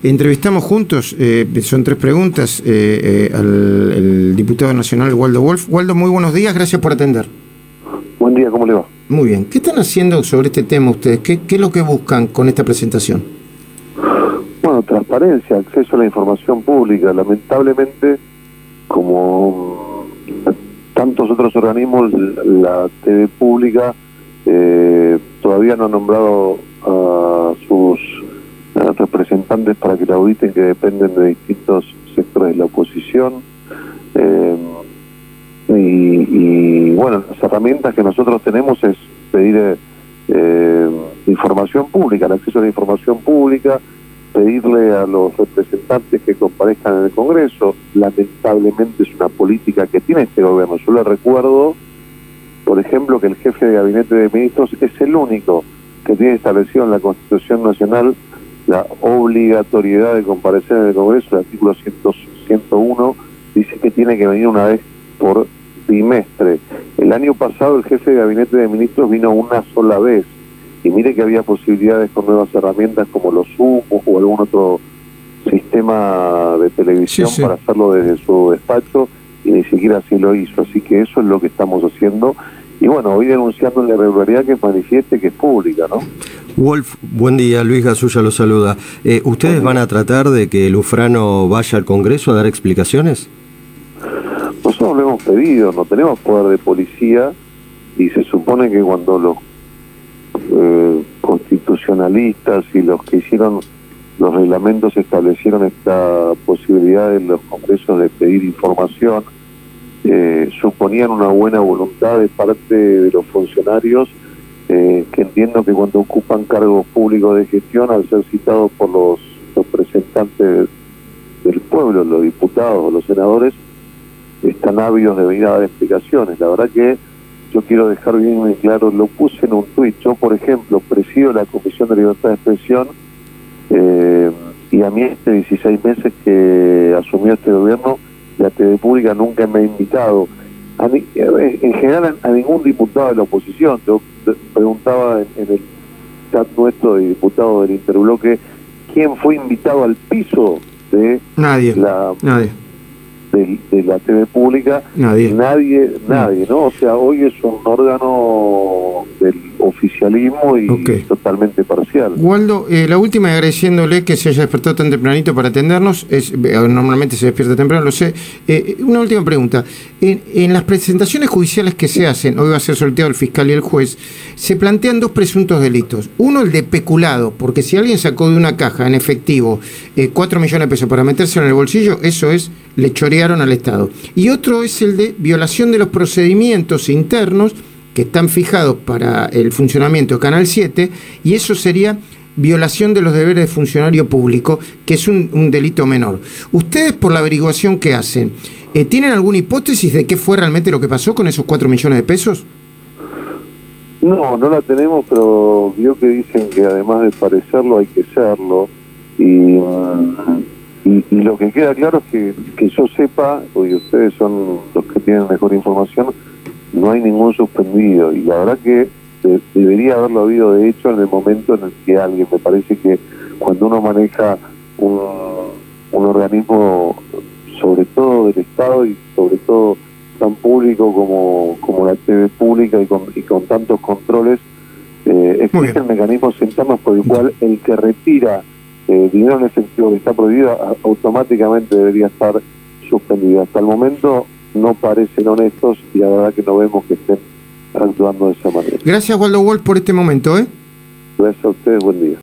Entrevistamos juntos, eh, son tres preguntas, eh, eh, al el diputado nacional Waldo Wolf. Waldo, muy buenos días, gracias por atender. Buen día, ¿cómo le va? Muy bien. ¿Qué están haciendo sobre este tema ustedes? ¿Qué, qué es lo que buscan con esta presentación? Bueno, transparencia, acceso a la información pública. Lamentablemente, como tantos otros organismos, la TV pública todavía no ha nombrado representantes para que la auditen que dependen de distintos sectores de la oposición. Eh, y, bueno, las herramientas que nosotros tenemos es pedir eh, información pública, el acceso a la información pública, pedirle a los representantes que comparezcan en el Congreso. Lamentablemente es una política que tiene este gobierno. Yo le recuerdo, por ejemplo, que el jefe de gabinete de ministros es el único que tiene establecido en la Constitución Nacional la obligatoriedad de comparecer en el Congreso, el artículo 101 dice que tiene que venir una vez por trimestre. El año pasado el jefe de gabinete de ministros vino una sola vez y mire que había posibilidades con nuevas herramientas como los Zoom o algún otro sistema de televisión para hacerlo desde su despacho y ni siquiera así lo hizo. Así que eso es lo que estamos haciendo y bueno, hoy denunciando la irregularidad que manifieste que es pública, ¿no? Wolf, buen día, Luis Gasulla lo saluda. Eh, ¿Ustedes van a tratar de que el Ufrano vaya al Congreso a dar explicaciones? Nosotros lo hemos pedido, no tenemos poder de policía y se supone que cuando los eh, constitucionalistas y los que hicieron los reglamentos establecieron esta posibilidad en los congresos de pedir información, eh, suponían una buena voluntad de parte de los funcionarios eh, que entiendo que cuando ocupan cargos públicos de gestión, al ser citados por los representantes del pueblo, los diputados los senadores, están ávidos de venir a dar explicaciones. La verdad que yo quiero dejar bien claro, lo puse en un tuit, yo por ejemplo presido la Comisión de Libertad de Expresión eh, y a mí este 16 meses que asumió este gobierno, la TV Pública nunca me ha invitado en general a, ningún diputado de la oposición. Yo preguntaba en, el chat nuestro de diputados del Interbloque quién fue invitado al piso de nadie, la nadie. De, la TV pública. Nadie. Nadie, nadie, ¿no? O sea, hoy es un órgano oficialismo y totalmente parcial. Waldo, eh, la última agradeciéndole que se haya despertado tan tempranito para atendernos, es, eh, normalmente se despierta temprano, lo sé. Eh, una última pregunta. En, las presentaciones judiciales que se hacen, hoy va a ser sorteado el fiscal y el juez, se plantean dos presuntos delitos. Uno, el de peculado, porque si alguien sacó de una caja en efectivo cuatro millones de pesos para meterse en el bolsillo, eso es, le chorearon al Estado. Y otro es el de violación de los procedimientos internos que están fijados para el funcionamiento de Canal 7 y eso sería violación de los deberes de funcionario público, que es un, delito menor. Ustedes, por la averiguación que hacen, eh, ¿tienen alguna hipótesis de qué fue realmente lo que pasó con esos 4 millones de pesos? No, no la tenemos, pero vio que dicen que además de parecerlo hay que serlo. Y, y, lo que queda claro es que, que yo sepa, porque ustedes son los que tienen mejor información, no hay ningún suspendido y la verdad que debería haberlo habido de hecho en el momento en el que alguien, me parece que cuando uno maneja un, un organismo sobre todo del Estado y sobre todo tan público como, como la TV pública y con, y con tantos controles, eh, existen mecanismos internos por el cual el que retira eh, dinero en efectivo que está prohibido automáticamente debería estar suspendido. Hasta el momento no parecen honestos y la verdad que no vemos que estén actuando de esa manera. Gracias, Waldo Wolf, por este momento. ¿eh? Gracias a ustedes, buen día.